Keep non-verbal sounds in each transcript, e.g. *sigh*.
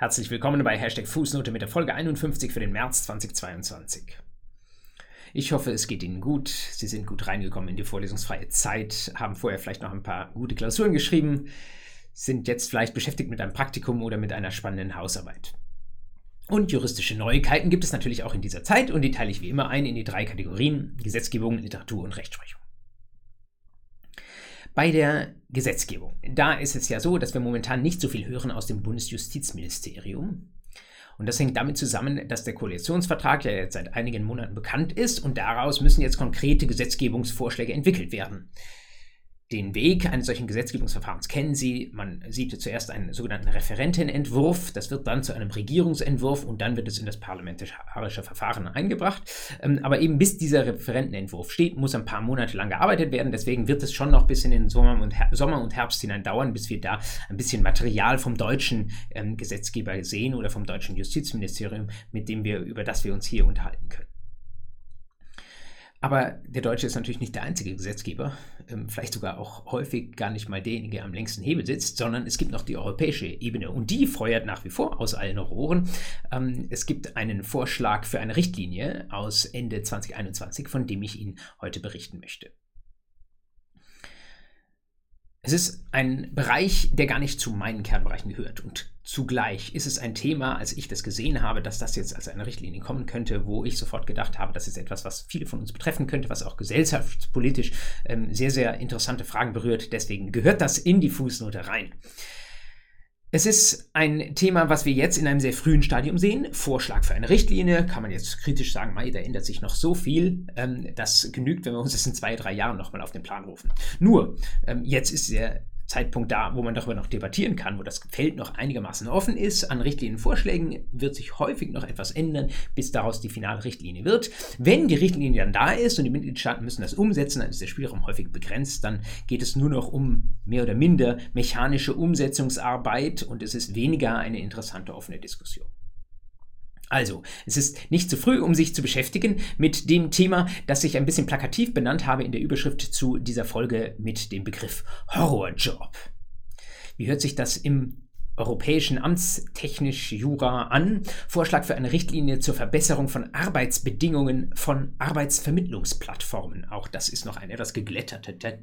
Herzlich willkommen bei Hashtag Fußnote mit der Folge 51 für den März 2022. Ich hoffe, es geht Ihnen gut. Sie sind gut reingekommen in die vorlesungsfreie Zeit, haben vorher vielleicht noch ein paar gute Klausuren geschrieben, sind jetzt vielleicht beschäftigt mit einem Praktikum oder mit einer spannenden Hausarbeit. Und juristische Neuigkeiten gibt es natürlich auch in dieser Zeit und die teile ich wie immer ein in die drei Kategorien Gesetzgebung, Literatur und Rechtsprechung. Bei der Gesetzgebung. Da ist es ja so, dass wir momentan nicht so viel hören aus dem Bundesjustizministerium. Und das hängt damit zusammen, dass der Koalitionsvertrag ja jetzt seit einigen Monaten bekannt ist und daraus müssen jetzt konkrete Gesetzgebungsvorschläge entwickelt werden. Den Weg eines solchen Gesetzgebungsverfahrens kennen Sie. Man sieht zuerst einen sogenannten Referentenentwurf. Das wird dann zu einem Regierungsentwurf und dann wird es in das parlamentarische Verfahren eingebracht. Ähm, aber eben bis dieser Referentenentwurf steht, muss ein paar Monate lang gearbeitet werden. Deswegen wird es schon noch bis in den Sommer und, Sommer und Herbst hinein dauern, bis wir da ein bisschen Material vom deutschen ähm, Gesetzgeber sehen oder vom deutschen Justizministerium, mit dem wir, über das wir uns hier unterhalten können. Aber der Deutsche ist natürlich nicht der einzige Gesetzgeber, ähm, vielleicht sogar auch häufig gar nicht mal derjenige, der am längsten Hebel sitzt, sondern es gibt noch die europäische Ebene und die feuert nach wie vor aus allen Rohren. Ähm, es gibt einen Vorschlag für eine Richtlinie aus Ende 2021, von dem ich Ihnen heute berichten möchte. Es ist ein Bereich, der gar nicht zu meinen Kernbereichen gehört. Und zugleich ist es ein Thema, als ich das gesehen habe, dass das jetzt als eine Richtlinie kommen könnte, wo ich sofort gedacht habe, das ist etwas, was viele von uns betreffen könnte, was auch gesellschaftspolitisch ähm, sehr, sehr interessante Fragen berührt. Deswegen gehört das in die Fußnote rein. Es ist ein Thema, was wir jetzt in einem sehr frühen Stadium sehen. Vorschlag für eine Richtlinie, kann man jetzt kritisch sagen, mei, da ändert sich noch so viel. Ähm, das genügt, wenn wir uns das in zwei, drei Jahren nochmal auf den Plan rufen. Nur, ähm, jetzt ist der Zeitpunkt da, wo man darüber noch debattieren kann, wo das Feld noch einigermaßen offen ist. An Richtlinienvorschlägen wird sich häufig noch etwas ändern, bis daraus die finale Richtlinie wird. Wenn die Richtlinie dann da ist und die Mitgliedstaaten müssen das umsetzen, dann ist der Spielraum häufig begrenzt. Dann geht es nur noch um mehr oder minder mechanische Umsetzungsarbeit und es ist weniger eine interessante offene Diskussion. Also, es ist nicht zu früh, um sich zu beschäftigen mit dem Thema, das ich ein bisschen plakativ benannt habe in der Überschrift zu dieser Folge mit dem Begriff Horrorjob. Wie hört sich das im europäischen Amtstechnisch Jura an. Vorschlag für eine Richtlinie zur Verbesserung von Arbeitsbedingungen von Arbeitsvermittlungsplattformen. Auch das ist noch ein etwas geglätteter,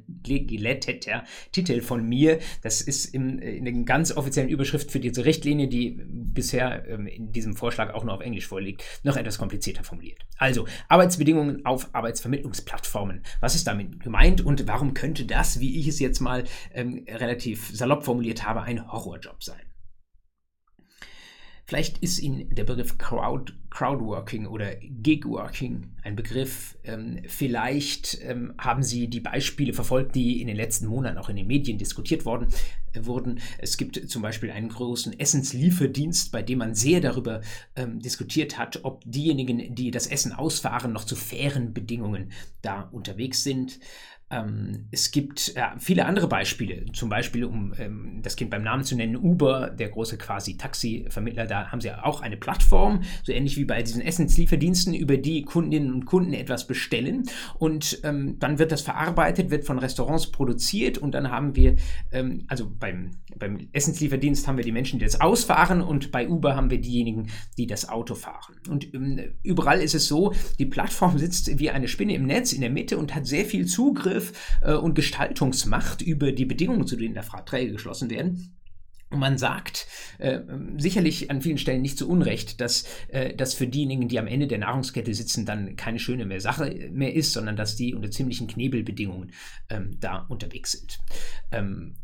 Titel von mir. Das ist in, in der ganz offiziellen Überschrift für diese Richtlinie, die bisher ähm, in diesem Vorschlag auch nur auf Englisch vorliegt, noch etwas komplizierter formuliert. Also Arbeitsbedingungen auf Arbeitsvermittlungsplattformen. Was ist damit gemeint und warum könnte das, wie ich es jetzt mal ähm, relativ salopp formuliert habe, ein Horrorjob sein? Vielleicht ist Ihnen der Begriff Crowd, Crowdworking oder Gigworking ein Begriff. Ähm, vielleicht ähm, haben Sie die Beispiele verfolgt, die in den letzten Monaten auch in den Medien diskutiert worden, äh, wurden. Es gibt zum Beispiel einen großen Essenslieferdienst, bei dem man sehr darüber ähm, diskutiert hat, ob diejenigen, die das Essen ausfahren, noch zu fairen Bedingungen da unterwegs sind. Ähm, es gibt ja, viele andere Beispiele, zum Beispiel, um ähm, das Kind beim Namen zu nennen, Uber, der große quasi Taxi-Vermittler, da haben sie auch eine Plattform, so ähnlich wie bei diesen Essenslieferdiensten, über die Kundinnen und Kunden etwas bestellen. Und ähm, dann wird das verarbeitet, wird von Restaurants produziert und dann haben wir, ähm, also beim, beim Essenslieferdienst haben wir die Menschen, die das ausfahren und bei Uber haben wir diejenigen, die das Auto fahren. Und ähm, überall ist es so, die Plattform *laughs* sitzt wie eine Spinne im Netz in der Mitte und hat sehr viel Zugriff äh, und Gestaltungsmacht über die Bedingungen, zu denen der Verträge geschlossen werden. Und man sagt äh, sicherlich an vielen Stellen nicht zu Unrecht, dass äh, das für diejenigen, die am Ende der Nahrungskette sitzen, dann keine schöne mehr Sache mehr ist, sondern dass die unter ziemlichen Knebelbedingungen ähm, da unterwegs sind. Ähm,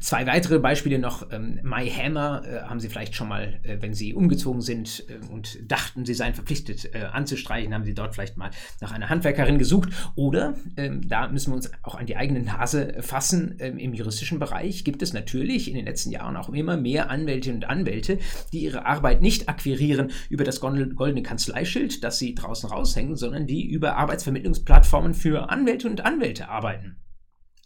Zwei weitere Beispiele noch. Ähm, My Hammer äh, haben Sie vielleicht schon mal, äh, wenn Sie umgezogen sind äh, und dachten, Sie seien verpflichtet anzustreichen, haben Sie dort vielleicht mal nach einer Handwerkerin gesucht. Oder, ähm, da müssen wir uns auch an die eigene Nase fassen, ähm, im juristischen Bereich gibt es natürlich in den letzten Jahren auch immer mehr Anwältinnen und Anwälte, die ihre Arbeit nicht akquirieren über das goldene Kanzleischild, das sie draußen raushängen, sondern die über Arbeitsvermittlungsplattformen für Anwälte und Anwälte arbeiten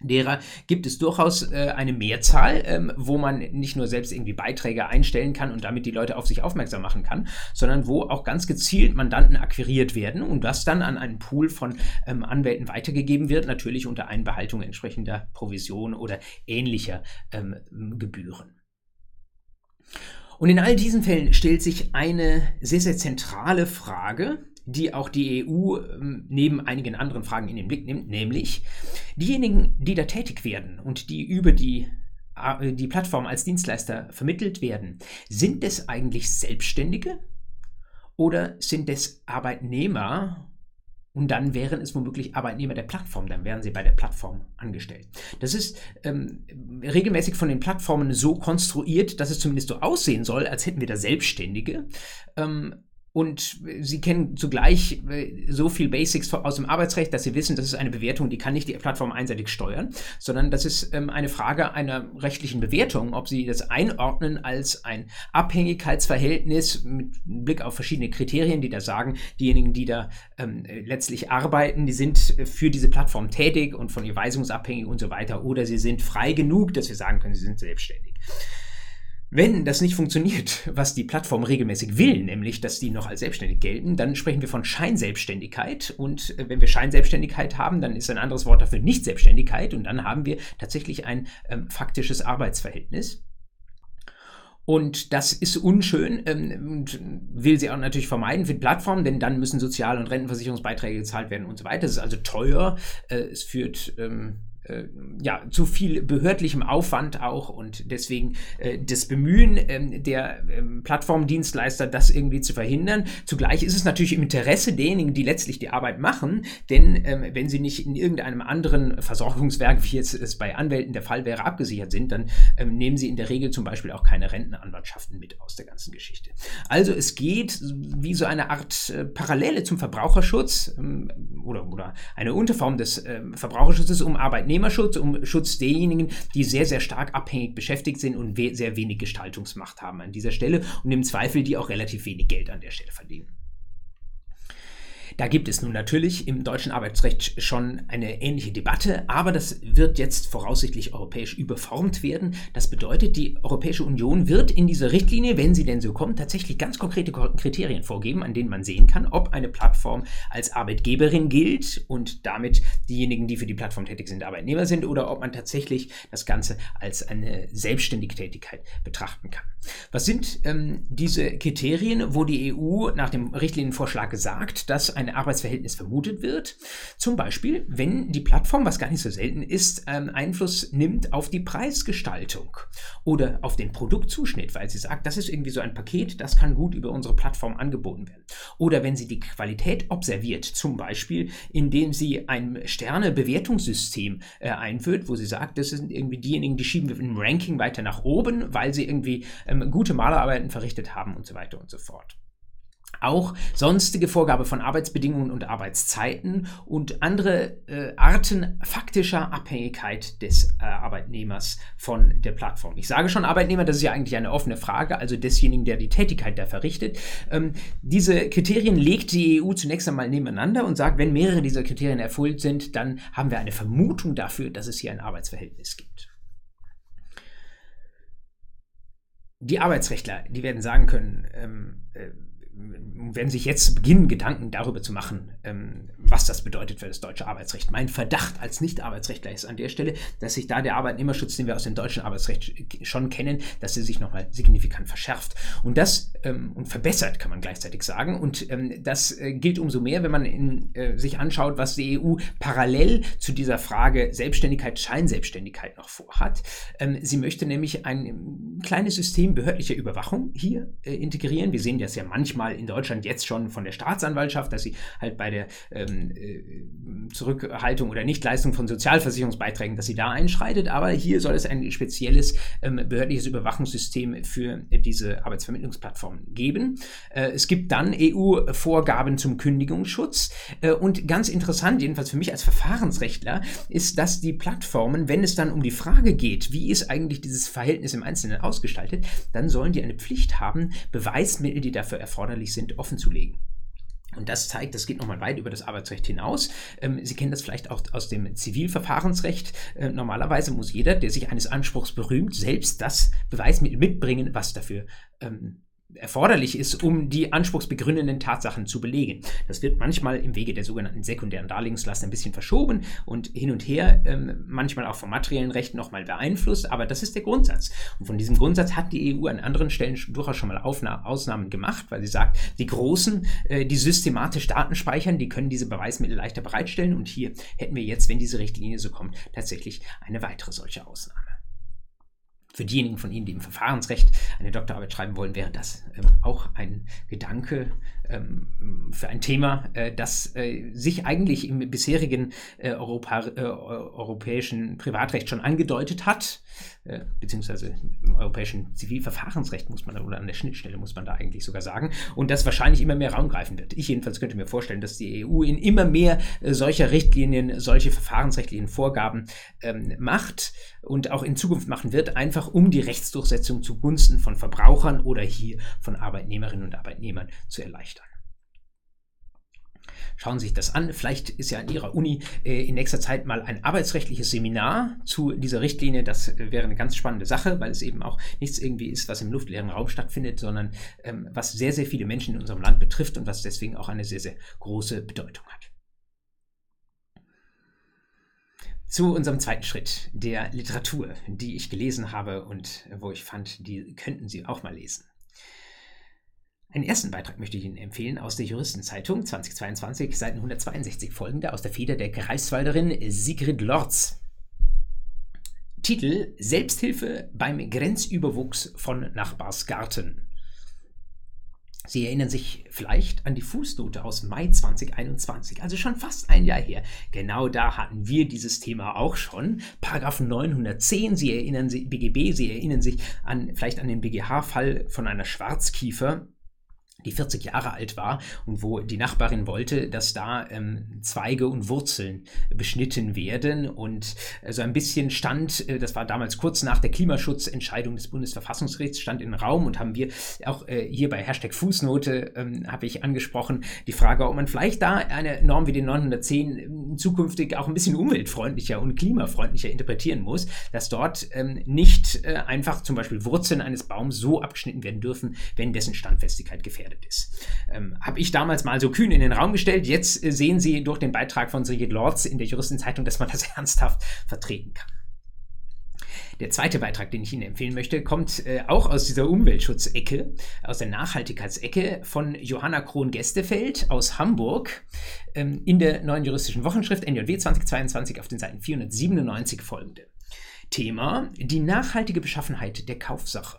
derer gibt es durchaus äh, eine Mehrzahl, ähm, wo man nicht nur selbst irgendwie Beiträge einstellen kann und damit die Leute auf sich aufmerksam machen kann, sondern wo auch ganz gezielt Mandanten akquiriert werden und das dann an einen Pool von ähm, Anwälten weitergegeben wird, natürlich unter Einbehaltung entsprechender Provision oder ähnlicher ähm, Gebühren. Und in all diesen Fällen stellt sich eine sehr, sehr zentrale Frage, die auch die EU ähm, neben einigen anderen Fragen in den Blick nimmt, nämlich diejenigen, die da tätig werden und die über die äh, die Plattform als Dienstleister vermittelt werden, sind es eigentlich Selbstständige oder sind es Arbeitnehmer und dann wären es womöglich Arbeitnehmer der Plattform, dann wären sie bei der Plattform angestellt. Das ist ähm, regelmäßig von den Plattformen so konstruiert, dass es zumindest so aussehen soll, als hätten wir da Selbstständige. Ähm, und sie kennen zugleich äh, so viel Basics aus dem Arbeitsrecht, dass sie wissen, das ist eine Bewertung, die kann nicht die Plattform einseitig steuern, sondern das ist ähm, eine Frage einer rechtlichen Bewertung, ob sie das einordnen als ein Abhängigkeitsverhältnis mit Blick auf verschiedene Kriterien, die da sagen, diejenigen, die da ähm, letztlich arbeiten, die sind für diese Plattform tätig und von ihr weisungsabhängig und so weiter, oder sie sind frei genug, dass wir sagen können, sie sind selbstständig. Wenn das nicht funktioniert, *laughs* was die Plattform regelmäßig will, nämlich dass die noch als selbstständig gelten, dann sprechen wir von Scheinselbstständigkeit. Und äh, wenn wir Scheinselbstständigkeit haben, dann ist ein anderes Wort dafür Nicht-Selbstständigkeit. Und dann haben wir tatsächlich ein ähm, faktisches Arbeitsverhältnis. Und das ist unschön ähm, und will sie auch natürlich vermeiden für die Plattform, denn dann müssen Sozial- und Rentenversicherungsbeiträge gezahlt werden und so weiter. Es ist also teuer. Äh, es führt ähm, äh, ja, zu viel behördlichem Aufwand auch und deswegen äh, das Bemühen ähm, der ähm, Plattformdienstleister, das irgendwie zu verhindern. Zugleich ist es natürlich im Interesse derjenigen, die letztlich die Arbeit machen, denn ähm, wenn sie nicht in irgendeinem anderen Versorgungswerk, wie jetzt es bei Anwälten der Fall wäre, abgesichert sind, dann ähm, nehmen sie in der Regel zum Beispiel auch keine Rentenanwaltschaften mit aus der ganzen Geschichte. Also es geht wie so eine Art äh, Parallele zum Verbraucherschutz ähm, oder, oder eine Unterform des äh, Verbraucherschutzes um Arbeitnehmer Unternehmerschutz, um Schutz derjenigen, die sehr, sehr stark abhängig beschäftigt sind und we sehr wenig Gestaltungsmacht haben an dieser Stelle und im Zweifel die auch relativ wenig Geld an der Stelle verdienen. Da gibt es nun natürlich im deutschen Arbeitsrecht schon eine ähnliche Debatte, aber das wird jetzt voraussichtlich europäisch überformt werden. Das bedeutet, die Europäische Union wird in dieser Richtlinie, wenn sie denn so kommt, tatsächlich ganz konkrete Kriterien vorgeben, an denen man sehen kann, ob eine Plattform als Arbeitgeberin gilt und damit diejenigen, die für die Plattform tätig sind, Arbeitnehmer sind oder ob man tatsächlich das Ganze als eine selbstständige Tätigkeit betrachten kann. Was sind ähm, diese Kriterien, wo die EU nach dem Richtlinienvorschlag sagt, dass ein Arbeitsverhältnis vermutet wird? Zum Beispiel, wenn die Plattform, was gar nicht so selten ist, ähm, Einfluss nimmt auf die Preisgestaltung oder auf den Produktzuschnitt, weil sie sagt, das ist irgendwie so ein Paket, das kann gut über unsere Plattform angeboten werden. Oder wenn sie die Qualität observiert, zum Beispiel, indem sie ein Sterne-Bewertungssystem äh, einführt, wo sie sagt, das sind irgendwie diejenigen, die schieben wir im Ranking weiter nach oben, weil sie irgendwie ähm, gute Malerarbeiten verrichtet haben und so weiter und so fort. Auch sonstige Vorgabe von Arbeitsbedingungen und Arbeitszeiten und andere äh, Arten faktischer Abhängigkeit des äh, Arbeitnehmers von der Plattform. Ich sage schon Arbeitnehmer, das ist ja eigentlich eine offene Frage, also desjenigen, der die Tätigkeit da verrichtet. Ähm, diese Kriterien legt die EU zunächst einmal nebeneinander und sagt, wenn mehrere dieser Kriterien erfüllt sind, dann haben wir eine Vermutung dafür, dass es hier ein Arbeitsverhältnis gibt. die Arbeitsrechtler, die werden sagen können, ähm, äh, werden sich jetzt beginnen, Gedanken darüber zu machen, ähm, was das bedeutet für das deutsche Arbeitsrecht. Mein Verdacht als Nicht-Arbeitsrechtler ist an der Stelle, dass sich da der Arbeitnehmerschutz, den wir aus dem deutschen Arbeitsrecht schon kennen, dass er sich nochmal signifikant verschärft. Und das ähm, und verbessert, kann man gleichzeitig sagen. Und ähm, das äh, gilt umso mehr, wenn man in, äh, sich anschaut, was die EU parallel zu dieser Frage Selbstständigkeit, Scheinselbstständigkeit noch vorhat. Ähm, sie möchte nämlich ein kleines System behördlicher Überwachung hier äh, integrieren. Wir sehen das ja manchmal in Deutschland jetzt schon von der Staatsanwaltschaft, dass sie halt bei der ähm, äh, Zurückhaltung oder Nichtleistung von Sozialversicherungsbeiträgen, dass sie da einschreitet. Aber hier soll es ein spezielles ähm, behördliches Überwachungssystem für diese Arbeitsvermittlungsplattform geben. Äh, es gibt dann EU-Vorgaben zum Kündigungsschutz. Äh, und ganz interessant, jedenfalls für mich als Verfahrensrechtler, ist, dass die Plattformen, wenn es dann um die Frage geht, wie ist eigentlich dieses Verhältnis im Einzelnen ausgestaltet, dann sollen die eine Pflicht haben, Beweismittel, die dafür erforderlich sind, offenzulegen. Und das zeigt, das geht nochmal weit über das Arbeitsrecht hinaus. Ähm, Sie kennen das vielleicht auch aus dem Zivilverfahrensrecht. Äh, normalerweise muss jeder, der sich eines Anspruchs berühmt, selbst das Beweismittel mitbringen, was dafür ähm, erforderlich ist, um die anspruchsbegründenden Tatsachen zu belegen. Das wird manchmal im Wege der sogenannten sekundären Darlegungslast ein bisschen verschoben und hin und her ähm, manchmal auch vom materiellen Recht nochmal beeinflusst, aber das ist der Grundsatz. Und von diesem Grundsatz hat die EU an anderen Stellen durchaus schon mal Aufna Ausnahmen gemacht, weil sie sagt, die Großen, äh, die systematisch Daten speichern, die können diese Beweismittel leichter bereitstellen und hier hätten wir jetzt, wenn diese Richtlinie so kommt, tatsächlich eine weitere solche Ausnahme. Für diejenigen von Ihnen, die im Verfahrensrecht eine Doktorarbeit schreiben wollen, wäre das ähm, auch ein Gedanke für ein Thema, äh, das äh, sich eigentlich im bisherigen äh, Europa, europäischen Privatrecht schon angedeutet hat, beziehungsweise im europäischen Zivilverfahrensrecht muss man da, oder an der Schnittstelle muss man da eigentlich sogar sagen, und das wahrscheinlich immer mehr Raum greifen wird. Ich jedenfalls könnte mir vorstellen, dass die EU in immer mehr solcher Richtlinien, solche verfahrensrechtlichen Vorgaben ähm, macht und auch in Zukunft machen wird, einfach um die Rechtsdurchsetzung zugunsten von Verbrauchern oder hier von Arbeitnehmerinnen und Arbeitnehmern zu erleichtern. Schauen Sie sich das an. Vielleicht ist ja an Ihrer Uni äh, in nächster Zeit mal ein arbeitsrechtliches Seminar zu dieser Richtlinie. Das äh, wäre eine ganz spannende Sache, weil es eben auch nichts irgendwie ist, was im luftleeren Raum stattfindet, sondern ähm, was sehr, sehr viele Menschen in unserem Land betrifft und was deswegen auch eine sehr, sehr große Bedeutung hat. Zu unserem zweiten Schritt, der Literatur, die ich gelesen habe und wo ich fand, die könnten Sie auch mal lesen. Einen ersten Beitrag möchte ich Ihnen empfehlen aus der Juristenzeitung 2022, Seiten 162 folgende, aus der Feder der Greifswalderin Sigrid Lorz. Titel Selbsthilfe beim Grenzüberwuchs von Nachbarsgarten. Sie erinnern sich vielleicht an die Fußnote aus Mai 2021, also schon fast ein Jahr her. Genau da hatten wir dieses Thema auch schon. Paragraph 910, Sie erinnern sich, BGB, Sie erinnern sich an, vielleicht an den BGH-Fall von einer Schwarzkiefer die 40 Jahre alt war und wo die Nachbarin wollte, dass da ähm, Zweige und Wurzeln beschnitten werden und äh, so ein bisschen stand, äh, das war damals kurz nach der Klimaschutzentscheidung des Bundesverfassungsgerichts, stand im Raum und haben wir auch äh, hier bei Hashtag Fußnote, ähm, habe ich angesprochen, die Frage, ob man vielleicht da eine Norm wie den 910 ähm, zukünftig auch ein bisschen umweltfreundlicher und klimafreundlicher interpretieren muss, dass dort ähm, nicht äh, einfach zum Beispiel Wurzeln eines Baums so abgeschnitten werden dürfen, wenn dessen Standfestigkeit gefährdet gefährdet ist. Ähm, Habe ich damals mal so kühn in den Raum gestellt. Jetzt äh, sehen Sie durch den Beitrag von Sigrid Lorz in der Juristenzeitung, dass man das *laughs* ernsthaft vertreten kann. Der zweite Beitrag, den ich Ihnen empfehlen möchte, kommt äh, auch aus dieser Umweltschutzecke, aus der Nachhaltigkeitsecke von Johanna Krohn-Gestefeld aus Hamburg ähm, in der neuen juristischen Wochenschrift NJW 2022 auf den Seiten 497 folgende. Thema: Die nachhaltige Beschaffenheit der Kaufsache.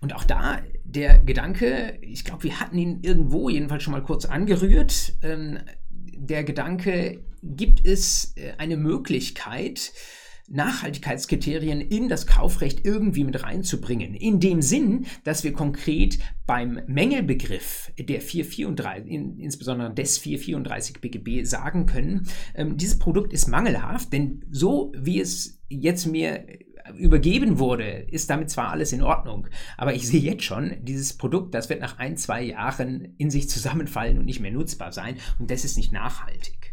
Und auch da der Gedanke, ich glaube, wir hatten ihn irgendwo jedenfalls schon mal kurz angerührt, ähm, der Gedanke, gibt es äh, eine Möglichkeit, Nachhaltigkeitskriterien in das Kaufrecht irgendwie mit reinzubringen. In dem Sinn, dass wir konkret beim Mängelbegriff der 434, in, insbesondere des 434 BGB sagen können, ähm, dieses Produkt ist mangelhaft, denn so wie es jetzt mir übergeben wurde, ist damit zwar alles in Ordnung, aber ich sehe jetzt schon, dieses Produkt, das wird nach ein, zwei Jahren in sich zusammenfallen und nicht mehr nutzbar sein und das ist nicht nachhaltig.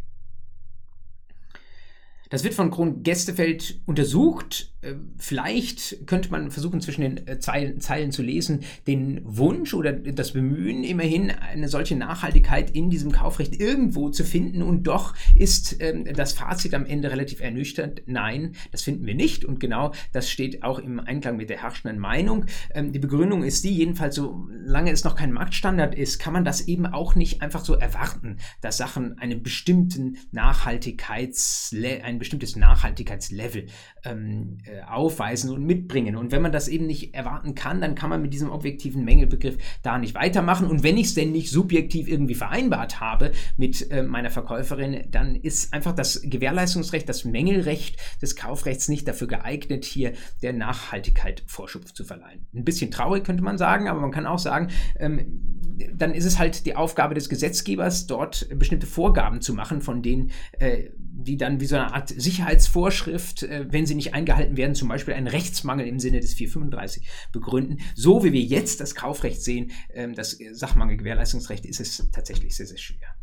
Das wird von Kron Gästefeld untersucht. Äh, vielleicht könnte man versuchen, zwischen den äh, Zeilen zu lesen, den Wunsch oder das Bemühen, immerhin eine solche Nachhaltigkeit in diesem Kaufrecht irgendwo zu finden. Und doch ist ähm, das Fazit am Ende relativ ernüchternd. Nein, das finden wir nicht. Und genau das steht auch im Einklang mit der herrschenden Meinung. Ähm, die Begründung ist die, jedenfalls solange es noch kein Marktstandard ist, kann man das eben auch nicht einfach so erwarten, dass Sachen einen bestimmten Nachhaltigkeits, ein bestimmtes Nachhaltigkeitslevel ähm, äh, aufweisen und mitbringen. Und wenn man das eben nicht erwarten kann, dann kann man mit diesem objektiven Mängelbegriff da nicht weitermachen. Und wenn ich es denn nicht subjektiv irgendwie vereinbart habe mit äh, meiner Verkäuferin, dann ist einfach das Gewährleistungsrecht, das Mängelrecht des Kaufrechts nicht dafür geeignet, hier der Nachhaltigkeit Vorschub zu verleihen. Ein bisschen traurig könnte man sagen, aber man kann auch sagen, ähm, dann ist es halt die Aufgabe des Gesetzgebers, dort bestimmte Vorgaben zu machen, von denen äh, die dann wie so eine Art Sicherheitsvorschrift, äh, wenn sie nicht eingehalten werden, zum Beispiel einen Rechtsmangel im Sinne des 435 begründen. So wie wir jetzt das Kaufrecht sehen, äh, das Sachmangelgewährleistungsrecht, ist es tatsächlich sehr, sehr schwer.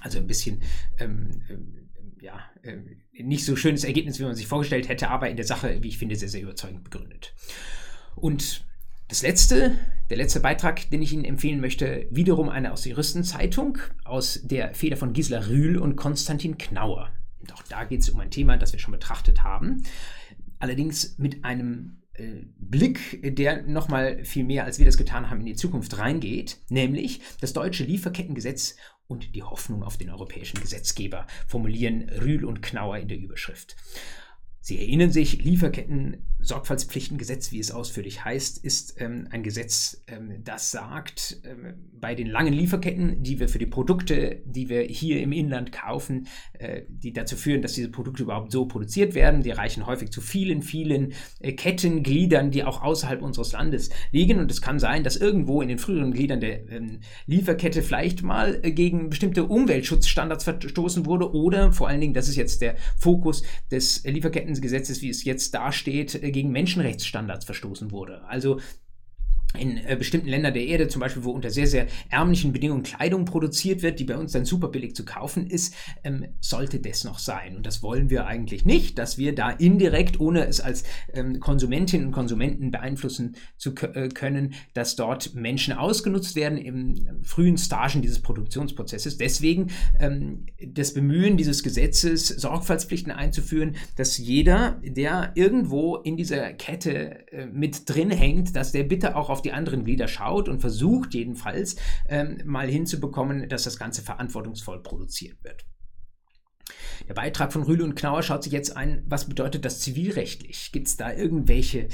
Also ein bisschen, ähm, ähm, ja, äh, nicht so schönes Ergebnis, wie man sich vorgestellt hätte, aber in der Sache, wie ich finde, sehr, sehr überzeugend begründet. Und das letzte, der letzte Beitrag, den ich Ihnen empfehlen möchte, wiederum einer aus der Juristenzeitung, aus der Feder von Gisela Rühl und Konstantin Knauer. Und auch da geht es um ein Thema, das wir schon betrachtet haben. Allerdings mit einem äh, Blick, der nochmal viel mehr, als wir das getan haben, in die Zukunft reingeht, nämlich das deutsche Lieferkettengesetz und die Hoffnung auf den europäischen Gesetzgeber, formulieren Rühl und Knauer in der Überschrift. Sie erinnern sich, Lieferketten Sorgfaltspflichtengesetz, wie es ausführlich heißt, ist ähm, ein Gesetz, ähm, das sagt, ähm, bei den langen Lieferketten, die wir für die Produkte, die wir hier im Inland kaufen, äh, die dazu führen, dass diese Produkte überhaupt so produziert werden, die reichen häufig zu vielen, vielen äh, Kettengliedern, die auch außerhalb unseres Landes liegen. Und es kann sein, dass irgendwo in den früheren Gliedern der ähm, Lieferkette vielleicht mal äh, gegen bestimmte Umweltschutzstandards verstoßen wurde oder vor allen Dingen, das ist jetzt der Fokus des Lieferkettengesetzes, wie es jetzt dasteht, äh, gegen Menschenrechtsstandards verstoßen wurde. Also in äh, bestimmten Ländern der Erde, zum Beispiel, wo unter sehr, sehr ärmlichen Bedingungen Kleidung produziert wird, die bei uns dann super billig zu kaufen ist, ähm, sollte das noch sein. Und das wollen wir eigentlich nicht, dass wir da indirekt, ohne es als ähm, Konsumentinnen und Konsumenten beeinflussen zu äh, können, dass dort Menschen ausgenutzt werden im frühen Stagen dieses Produktionsprozesses. Deswegen ähm, das Bemühen dieses Gesetzes, Sorgfaltspflichten einzuführen, dass jeder, der irgendwo in dieser Kette äh, mit drin hängt, dass der bitte auch auf die anderen Glieder schaut und versucht jedenfalls ähm, mal hinzubekommen, dass das Ganze verantwortungsvoll produziert wird. Der Beitrag von Rühle und Knauer schaut sich jetzt ein, was bedeutet das zivilrechtlich? Gibt es da irgendwelche,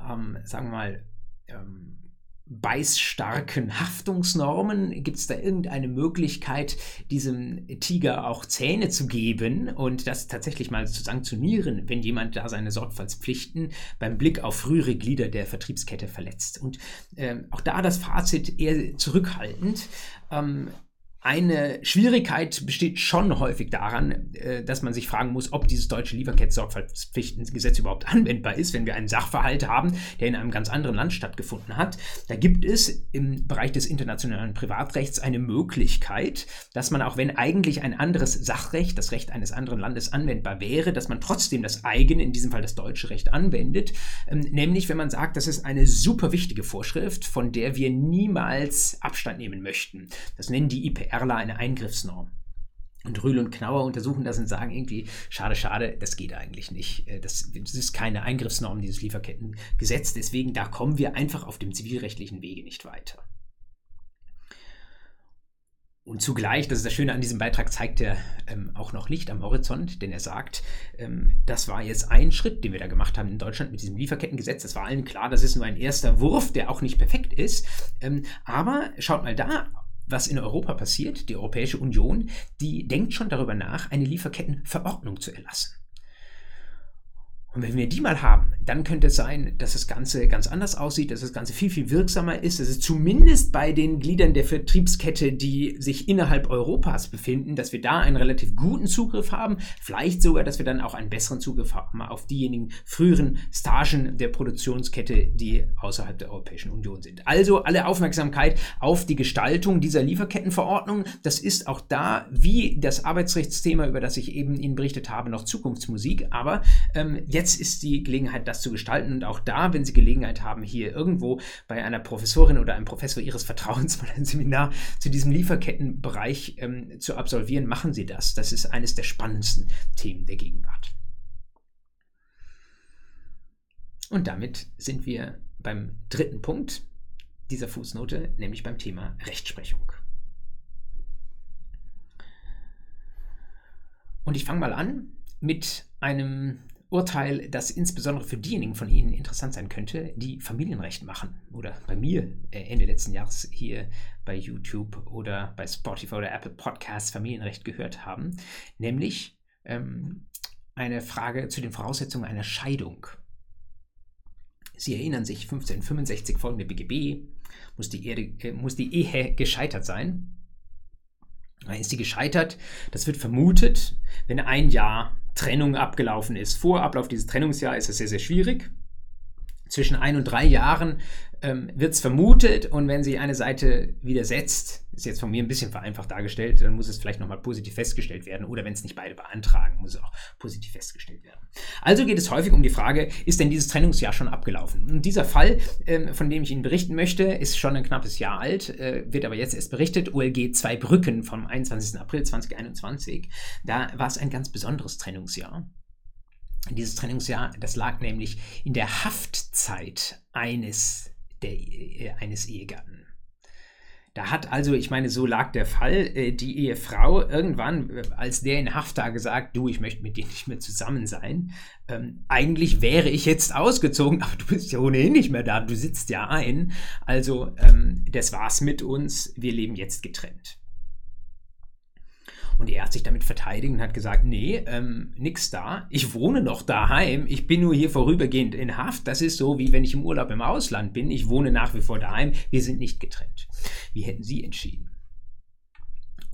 ähm, sagen wir mal, ähm, beißstarken Haftungsnormen? Gibt es da irgendeine Möglichkeit, diesem Tiger auch Zähne zu geben und das tatsächlich mal zu sanktionieren, wenn jemand da seine Sorgfaltspflichten beim Blick auf frühere Glieder der Vertriebskette verletzt? Und ähm, auch da das Fazit eher zurückhaltend. Ähm, eine Schwierigkeit besteht schon häufig daran, äh, dass man sich fragen muss, ob dieses deutsche Lieferkettensorgfaltspflichtengesetz überhaupt *laughs* anwendbar ist, wenn wir einen Sachverhalt haben, der in einem ganz anderen Land stattgefunden hat. Da gibt es im Bereich des internationalen Privatrechts eine Möglichkeit, dass man auch wenn eigentlich ein anderes Sachrecht, das Recht eines anderen Landes anwendbar wäre, dass man trotzdem das eigene, in diesem Fall das deutsche Recht anwendet, ähm, nämlich wenn man sagt, das ist eine super wichtige Vorschrift, von der wir niemals Abstand nehmen möchten. Das nennen die IPR Erler eine Eingriffsnorm. Und Rühl und Knauer untersuchen das und sagen irgendwie, schade, schade, das geht eigentlich nicht. Äh, das, das, ist keine Eingriffsnorm, dieses Lieferkettengesetz. Deswegen, da kommen wir einfach auf dem zivilrechtlichen Wege nicht weiter. Und zugleich, das ist das Schöne an diesem Beitrag, zeigt er ähm, auch noch Licht am Horizont, denn er sagt, ähm, das war jetzt ein Schritt, den wir da gemacht haben in Deutschland mit diesem Lieferkettengesetz. Das war allen klar, das ist nur ein erster Wurf, der auch nicht perfekt ist. Ähm, aber schaut mal da, was in Europa passiert, die Europäische Union, die denkt schon darüber nach, eine Lieferkettenverordnung zu erlassen. Und wenn wir die mal haben, dann könnte es sein, dass das Ganze ganz anders aussieht, dass das Ganze viel, viel wirksamer ist, dass es zumindest bei den Gliedern der Vertriebskette, die sich innerhalb Europas befinden, dass wir da einen relativ guten Zugriff haben. Vielleicht sogar, dass wir dann auch einen besseren Zugriff haben auf diejenigen früheren Stagen der Produktionskette, die außerhalb der Europäischen Union sind. Also alle Aufmerksamkeit auf die Gestaltung dieser Lieferkettenverordnung. Das ist auch da, wie das Arbeitsrechtsthema, über das ich eben Ihnen berichtet habe, noch Zukunftsmusik. Aber ähm, jetzt jetzt ist die Gelegenheit, das zu gestalten. Und auch da, wenn Sie Gelegenheit haben, hier irgendwo bei einer Professorin oder einem Professor Ihres Vertrauens mal ein Seminar zu diesem Lieferkettenbereich ähm, zu absolvieren, machen Sie das. Das ist eines der spannendsten Themen der Gegenwart. Und damit sind wir beim dritten Punkt dieser Fußnote, nämlich beim Thema Rechtsprechung. Und ich fange mal an mit einem Urteil, das insbesondere für diejenigen von Ihnen interessant sein könnte, die Familienrecht machen oder bei mir äh, Ende letzten Jahres hier bei YouTube oder bei Spotify oder Apple Podcasts Familienrecht gehört haben, nämlich ähm, eine Frage zu den Voraussetzungen einer Scheidung. Sie erinnern sich, 1565 folgende BGB, muss die, Erde, äh, muss die Ehe gescheitert sein. Ist sie gescheitert. Das wird vermutet, wenn ein Jahr Trennung abgelaufen ist. Vor Ablauf dieses Trennungsjahres ist es sehr, sehr schwierig. Zwischen ein und drei Jahren ähm, wird es vermutet und wenn sich eine Seite widersetzt, ist jetzt von mir ein bisschen vereinfacht dargestellt, dann muss es vielleicht nochmal positiv festgestellt werden oder wenn es nicht beide beantragen, muss es auch positiv festgestellt werden. Also geht es häufig um die Frage, ist denn dieses Trennungsjahr schon abgelaufen? Und dieser Fall, ähm, von dem ich Ihnen berichten möchte, ist schon ein knappes Jahr alt, äh, wird aber jetzt erst berichtet, OLG 2 Brücken vom 21. April 2021. Da war es ein ganz besonderes Trennungsjahr. Dieses Trennungsjahr, das lag nämlich in der Haftzeit eines der, äh, eines Ehegatten. Da hat also, ich meine, so lag der Fall, äh, die Ehefrau irgendwann, äh, als der in Haft da gesagt, du, ich möchte mit dir nicht mehr zusammen sein. Ähm, eigentlich wäre ich jetzt ausgezogen, *laughs* aber du bist ja ohnehin nicht mehr da, du sitzt ja ein. Also, ähm, das war's mit uns, wir leben jetzt getrennt. Und er hat sich damit verteidigt und hat gesagt, nee, ähm, nix da. Ich wohne noch daheim. Ich bin nur hier vorübergehend in Haft. Das ist so, wie wenn ich im Urlaub im Ausland bin. Ich wohne nach wie vor daheim. Wir sind nicht getrennt. Wie hätten Sie entschieden?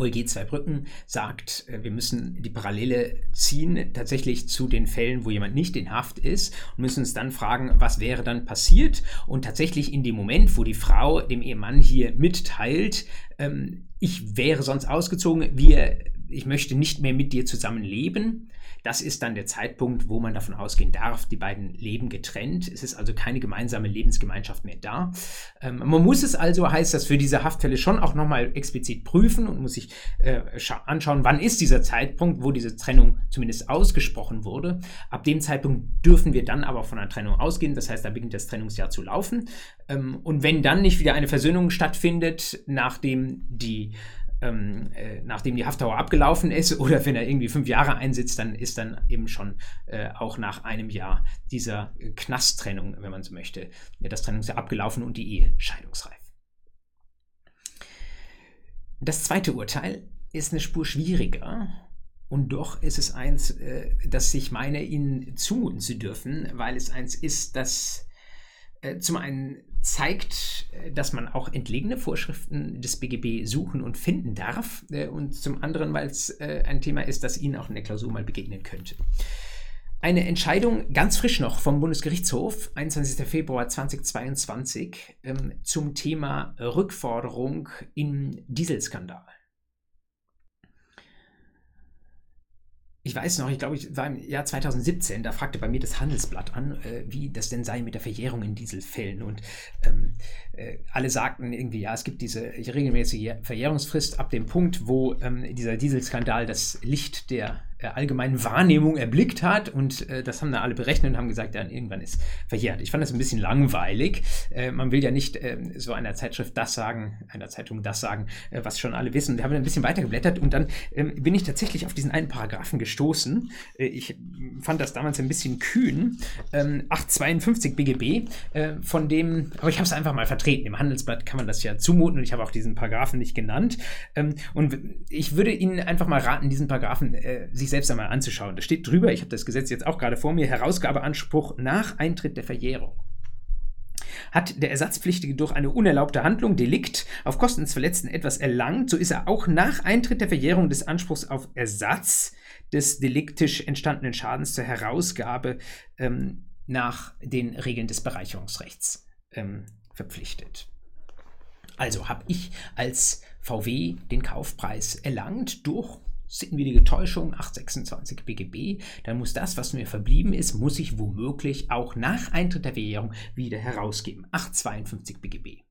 OLG Zweibrücken sagt, äh, wir müssen die Parallele ziehen tatsächlich zu den Fällen, wo jemand nicht in Haft ist und müssen uns dann fragen, was wäre dann passiert? Und tatsächlich in dem Moment, wo die Frau dem Ehemann hier mitteilt, ähm, ich wäre sonst ausgezogen, wir, ich möchte nicht mehr mit dir zusammen leben, das ist dann der Zeitpunkt, wo man davon ausgehen darf, die beiden leben getrennt. Es ist also keine gemeinsame Lebensgemeinschaft mehr da. Ähm, man muss es also, heißt das, für diese Haftfälle schon auch nochmal explizit prüfen und muss sich äh, anschauen, wann ist dieser Zeitpunkt, wo diese Trennung zumindest ausgesprochen wurde. Ab dem Zeitpunkt dürfen wir dann aber von einer Trennung ausgehen. Das heißt, da beginnt das Trennungsjahr zu laufen. Ähm, und wenn dann nicht wieder eine Versöhnung stattfindet, nachdem die ähm, äh, nachdem die Haftdauer abgelaufen ist oder wenn er irgendwie fünf Jahre einsitzt, dann ist dann eben schon äh, auch nach einem Jahr dieser Knasttrennung, wenn man so möchte, das Trennungsjahr abgelaufen und die Ehe scheidungsreif. Das zweite Urteil ist eine Spur schwieriger. Und doch ist es eins, äh, das ich meine, Ihnen zumuten zu dürfen, weil es eins ist, das äh, zum einen zeigt, äh, dass man auch entlegene Vorschriften des BGB suchen und finden darf äh, und zum anderen, weil es ein Thema ist, das Ihnen auch in der Klausur mal begegnen könnte. Eine Entscheidung ganz frisch noch vom Bundesgerichtshof, 21. Februar 2022, ähm, zum Thema Rückforderung im Dieselskandal. Ich weiß noch, ich glaube, ich war im Jahr 2017, da fragte bei mir das Handelsblatt an, äh, wie das denn sei mit der Verjährung in Dieselfällen. Und ähm, äh, alle sagten irgendwie, ja, es gibt diese regelmäßige Verjährungsfrist ab dem Punkt, wo ähm, dieser Dieselskandal das Licht der allgemeinen Wahrnehmung erblickt hat und äh, das haben dann alle berechnet und haben gesagt, ja, irgendwann ist verjährt. Ich fand das ein bisschen langweilig. Äh, man will ja nicht äh, so einer Zeitschrift das sagen, einer Zeitung das sagen, äh, was schon alle wissen. Da haben wir ein bisschen weitergeblättert und dann ähm, bin ich tatsächlich auf diesen einen Paragraphen gestoßen. Äh, ich fand das damals ein bisschen kühn. Ähm, 852 BGB, von dem, aber ich habe es einfach mal vertreten. Im Handelsblatt kann man das ja zumuten und ich habe auch diesen Paragraphen nicht genannt. Ähm, und ich würde Ihnen einfach mal raten, diesen Paragraphen sich sich selbst einmal anzuschauen. Da steht drüber, ich habe das Gesetz jetzt auch gerade vor mir, Herausgabeanspruch nach Eintritt der Verjährung. Hat der Ersatzpflichtige durch eine unerlaubte Handlung, Delikt, auf Kosten des Verletzten etwas erlangt, so ist er auch nach Eintritt der Verjährung des Anspruchs auf Ersatz des deliktisch entstandenen Schadens zur Herausgabe ähm, nach den Regeln des Bereicherungsrechts ähm, verpflichtet. Also habe ich als VW den Kaufpreis erlangt durch sittenwidrige Täuschung 826 BGB, dann muss das, was mir verblieben ist, muss ich womöglich auch nach Eintritt der Währung wieder herausgeben. 852 BGB.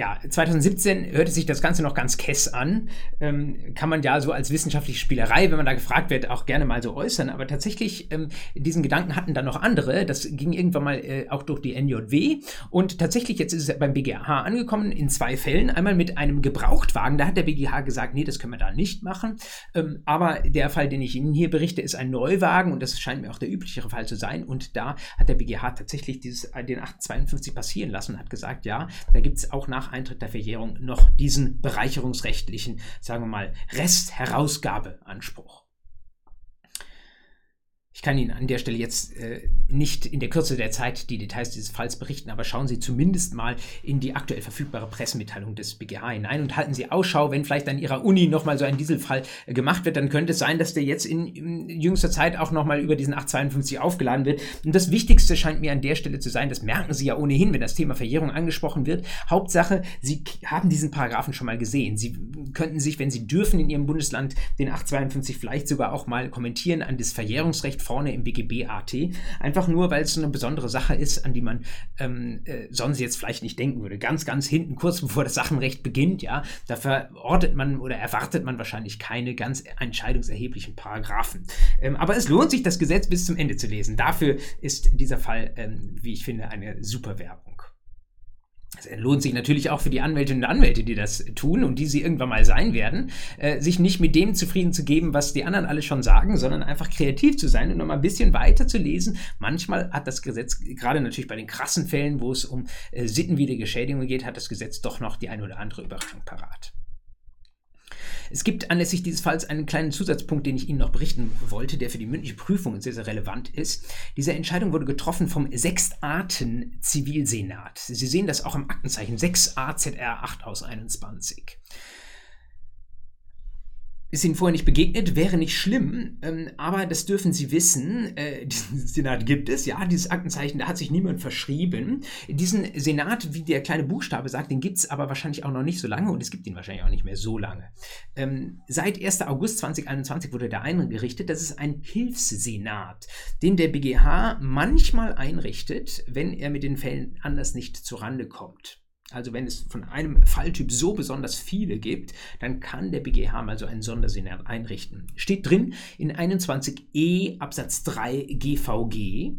Ja, 2017 hörte sich das Ganze noch ganz kess an. Ähm, kann man ja so als wissenschaftliche Spielerei, wenn man da gefragt wird, auch gerne mal so äußern. Aber tatsächlich, ähm, diesen Gedanken hatten dann noch andere. Das ging irgendwann mal äh, auch durch die NJW. Und tatsächlich, jetzt ist es beim BGH angekommen in zwei Fällen. Einmal mit einem Gebrauchtwagen. Da hat der BGH gesagt, nee, das können wir da nicht machen. Ähm, aber der Fall, den ich Ihnen hier berichte, ist ein Neuwagen. Und das scheint mir auch der üblichere Fall zu sein. Und da hat der BGH tatsächlich dieses, äh, den 852 passieren lassen und hat gesagt, ja, da gibt es auch nach Eintritt der Verjährung noch diesen bereicherungsrechtlichen, sagen wir mal, Restherausgabeanspruch. Ich kann Ihnen an der Stelle jetzt äh, nicht in der Kürze der Zeit die Details dieses Falls berichten, aber schauen Sie zumindest mal in die aktuell verfügbare Pressemitteilung des BGH hinein und halten Sie Ausschau, wenn vielleicht an Ihrer Uni nochmal so ein Dieselfall äh, gemacht wird, dann könnte es sein, dass der jetzt in, in jüngster Zeit auch nochmal über diesen 852 aufgeladen wird. Und das Wichtigste scheint mir an der Stelle zu sein, das merken Sie ja ohnehin, wenn das Thema Verjährung angesprochen wird. Hauptsache, Sie haben diesen Paragraphen schon mal gesehen. Sie könnten sich, wenn Sie dürfen, in Ihrem Bundesland den 852 vielleicht sogar auch mal kommentieren an das Verjährungsrecht vorne im BGB-AT. Einfach nur, weil es eine besondere Sache ist, an die man ähm, äh, sonst jetzt vielleicht nicht denken würde. Ganz, ganz hinten, kurz *laughs* bevor das Sachenrecht beginnt, ja, da verortet man oder erwartet man wahrscheinlich keine ganz entscheidungserheblichen Paragraphen. Ähm, aber es lohnt sich, das Gesetz bis zum Ende zu lesen. Dafür ist dieser Fall, ähm, wie ich finde, eine super Werbung. Es lohnt sich natürlich auch für die Anwältinnen und Anwälte, die das tun und die sie irgendwann mal sein werden, äh, sich nicht mit dem zufrieden zu geben, was die anderen alle schon sagen, sondern einfach kreativ zu sein und noch mal ein bisschen weiter zu lesen. Manchmal hat das Gesetz, gerade natürlich bei den krassen Fällen, wo es um äh, sittenwidrige Schädigungen geht, hat das Gesetz doch noch die ein oder andere Überraschung parat. Es gibt anlässlich dieses Falls einen kleinen Zusatzpunkt, den ich Ihnen noch berichten wollte, der für die mündliche Prüfung sehr, sehr relevant ist. Diese Entscheidung wurde getroffen vom Sechstarten-Zivilsenat. Sie sehen das auch im Aktenzeichen 6 AZR 8 aus 21 ist Ihnen vorher nicht begegnet, wäre nicht schlimm, ähm, aber das dürfen Sie wissen. Äh, *laughs* diesen Senat gibt es, ja, dieses Aktenzeichen, da hat sich niemand verschrieben. Diesen Senat, wie der kleine Buchstabe sagt, den gibt es aber wahrscheinlich auch noch nicht so lange und es gibt ihn wahrscheinlich auch nicht mehr so lange. Ähm, seit 1. August 2021 wurde der eingerichtet. Das ist ein Hilfssenat, den der BGH manchmal einrichtet, wenn er mit den Fällen anders nicht zurande kommt. Also wenn es von einem Falltyp so besonders viele gibt, dann kann der BGH mal so einen Sondersenat einrichten. Steht drin in 21e Absatz 3 GVG.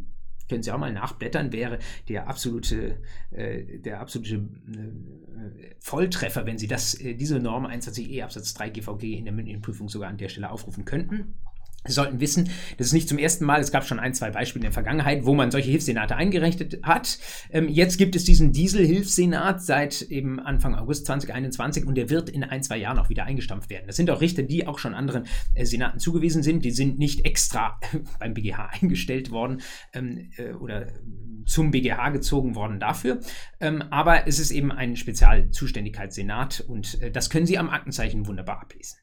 Können Sie auch mal nachblättern, wäre der absolute, äh, der absolute äh, Volltreffer, wenn Sie das, äh, diese Norm 21e Absatz 3 GVG in der mündlichen Prüfung sogar an der Stelle aufrufen könnten. Sie sollten wissen, das ist nicht zum ersten Mal, es gab schon ein, zwei Beispiele in der Vergangenheit, wo man solche Hilfssenate eingerichtet hat. Ähm, jetzt gibt es diesen Diesel-Hilfssenat seit eben Anfang August 2021 und der wird in ein, zwei Jahren auch wieder eingestampft werden. Das sind auch Richter, die auch schon anderen äh, Senaten zugewiesen sind. Die sind nicht extra *laughs* beim BGH eingestellt worden ähm, äh, oder zum BGH gezogen worden dafür. Ähm, aber es ist eben ein Spezialzuständigkeitssenat und äh, das können Sie am Aktenzeichen wunderbar ablesen.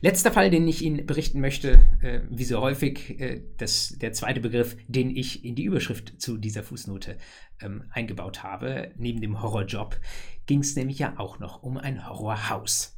Letzter Fall, den ich Ihnen berichten möchte, äh, wie so häufig, äh, das, der zweite Begriff, den ich in die Überschrift zu dieser Fußnote ähm, eingebaut habe, neben dem Horrorjob, ging es nämlich ja auch noch um ein Horrorhaus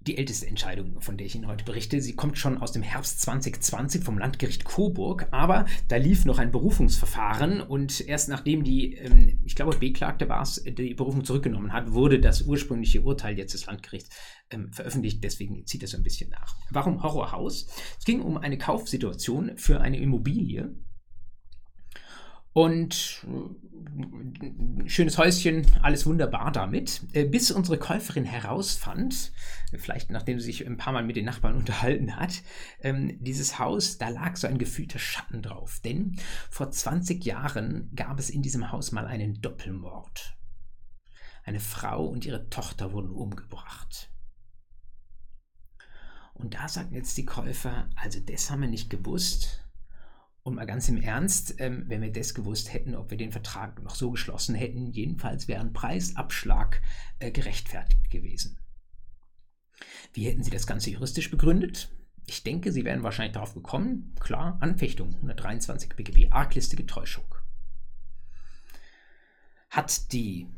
die älteste Entscheidung, von der ich Ihnen heute berichte. Sie kommt schon aus dem Herbst 2020 vom Landgericht Coburg, aber da lief noch ein Berufungsverfahren und erst nachdem die, ähm, ich glaube, Beklagte war es, die Berufung zurückgenommen hat, wurde das ursprüngliche Urteil jetzt des Landgerichts ähm, veröffentlicht. Deswegen zieht so ein bisschen nach. Warum Horrorhaus? Es ging um eine Kaufsituation für eine Immobilie und äh, schönes Häuschen, alles wunderbar damit, äh, bis unsere Käuferin herausfand, vielleicht nachdem sie sich ein paar Mal mit den Nachbarn unterhalten hat, ähm, dieses Haus, da lag so ein gefühlter Schatten drauf. Denn vor 20 Jahren gab es in diesem Haus mal einen Doppelmord. Eine Frau und ihre Tochter wurden umgebracht. Und da sagten jetzt die Käufer, also das haben wir nicht gewusst und mal ganz im Ernst, ähm, wenn wir das gewusst hätten, ob wir den Vertrag noch so geschlossen hätten, jedenfalls wäre ein Preisabschlag äh, gerechtfertigt gewesen. Wie hätten Sie das Ganze juristisch begründet? Ich denke, Sie wären wahrscheinlich darauf gekommen, klar, Anfechtung, 123 BGB, arglistige Täuschung. Hat die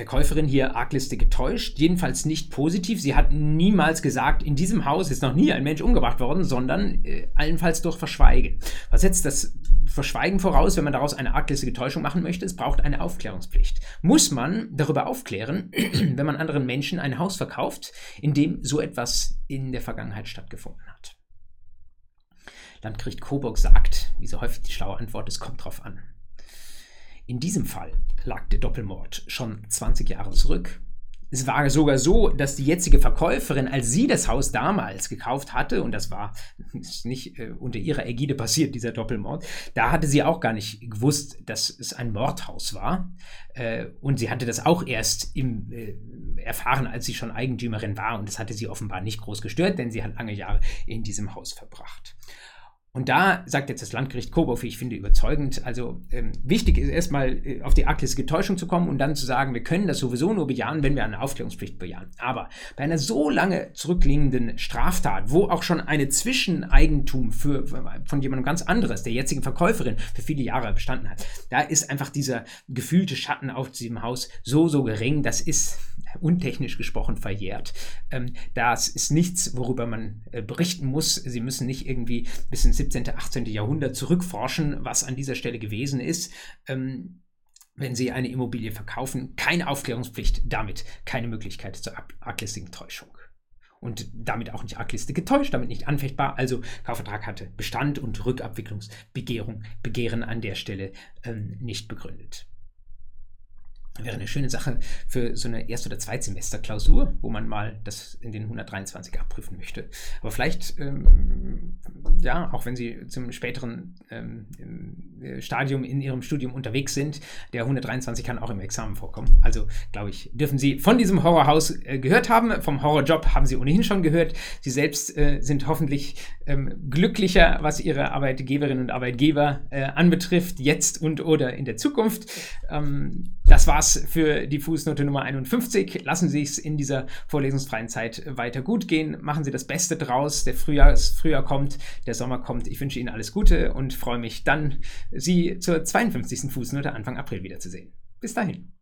Verkäuferin hier arglistig getäuscht, jedenfalls nicht positiv. Sie hat niemals gesagt, in diesem Haus ist noch nie ein Mensch umgebracht worden, sondern äh, allenfalls durch Verschweigen. Was setzt das Verschweigen voraus, wenn man daraus eine arglistige Täuschung machen möchte? Es braucht eine Aufklärungspflicht. Muss man darüber aufklären, *clears throat* wenn man anderen Menschen ein Haus verkauft, in dem so etwas in der Vergangenheit stattgefunden hat? Landgericht Coburg sagt, wie so häufig die schlaue Antwort, es kommt drauf an. In diesem Fall lag der Doppelmord schon 20 Jahre zurück. es war sogar so, dass die jetzige Verkäuferin, als sie das Haus damals gekauft hatte, und das war *laughs* nicht äh, unter ihrer Ägide passiert, dieser Doppelmord, da hatte sie auch gar nicht gewusst, dass es ein Mordhaus war. Äh, und sie hatte das auch erst im, äh, erfahren, als sie schon Eigentümerin war. Und das hatte sie offenbar nicht groß gestört, denn sie hat lange Jahre in diesem Haus verbracht. Und da sagt jetzt das Landgericht Coburg, wie ich finde, überzeugend. Also ähm, wichtig ist erstmal äh, auf die arglistige Täuschung zu kommen und dann zu sagen, wir können das sowieso nur bejahen, wenn wir eine Aufklärungspflicht bejahen. Aber bei einer so lange zurückliegenden Straftat, wo auch schon eine Zwischeneigentum für, von jemandem ganz anderes, der jetzigen Verkäuferin, für viele Jahre bestanden hat, da ist einfach dieser gefühlte Schatten auf diesem Haus so, so gering, das ist untechnisch gesprochen verjährt. Ähm, das ist nichts, worüber man äh, berichten muss. Sie müssen nicht irgendwie bis ins 17., 18. Jahrhundert zurückforschen, was an dieser Stelle gewesen ist. Ähm, wenn Sie eine Immobilie verkaufen, keine Aufklärungspflicht, damit keine Möglichkeit zur arglistigen Täuschung. Und damit auch nicht arglistig getäuscht, damit nicht anfechtbar. Also Kaufvertrag hatte Bestand und Rückabwicklungsbegehren Begehren an der Stelle ähm, nicht begründet. Wäre eine schöne Sache für so eine Erst- oder Zweitsemester-Klausur, wo man mal das in den 123 abprüfen möchte. Aber vielleicht, ähm, ja, auch wenn Sie zum späteren ähm, äh, Stadium in Ihrem Studium unterwegs sind, der 123 kann auch im Examen vorkommen. Also, glaube ich, dürfen Sie von diesem Horrorhaus äh, gehört haben. Vom Horrorjob haben Sie ohnehin schon gehört. Sie selbst äh, sind hoffentlich ähm, glücklicher, was Ihre Arbeitgeberinnen und Arbeitgeber äh, anbetrifft, jetzt und oder in der Zukunft. Ähm, das war's für die Fußnote Nummer 51. Lassen Sie es in dieser vorlesungsfreien Zeit weiter gut gehen. Machen Sie das Beste draus. Der Frühjahr, Frühjahr kommt, der Sommer kommt. Ich wünsche Ihnen alles Gute und freue mich dann, Sie zur 52. Fußnote Anfang April wiederzusehen. Bis dahin.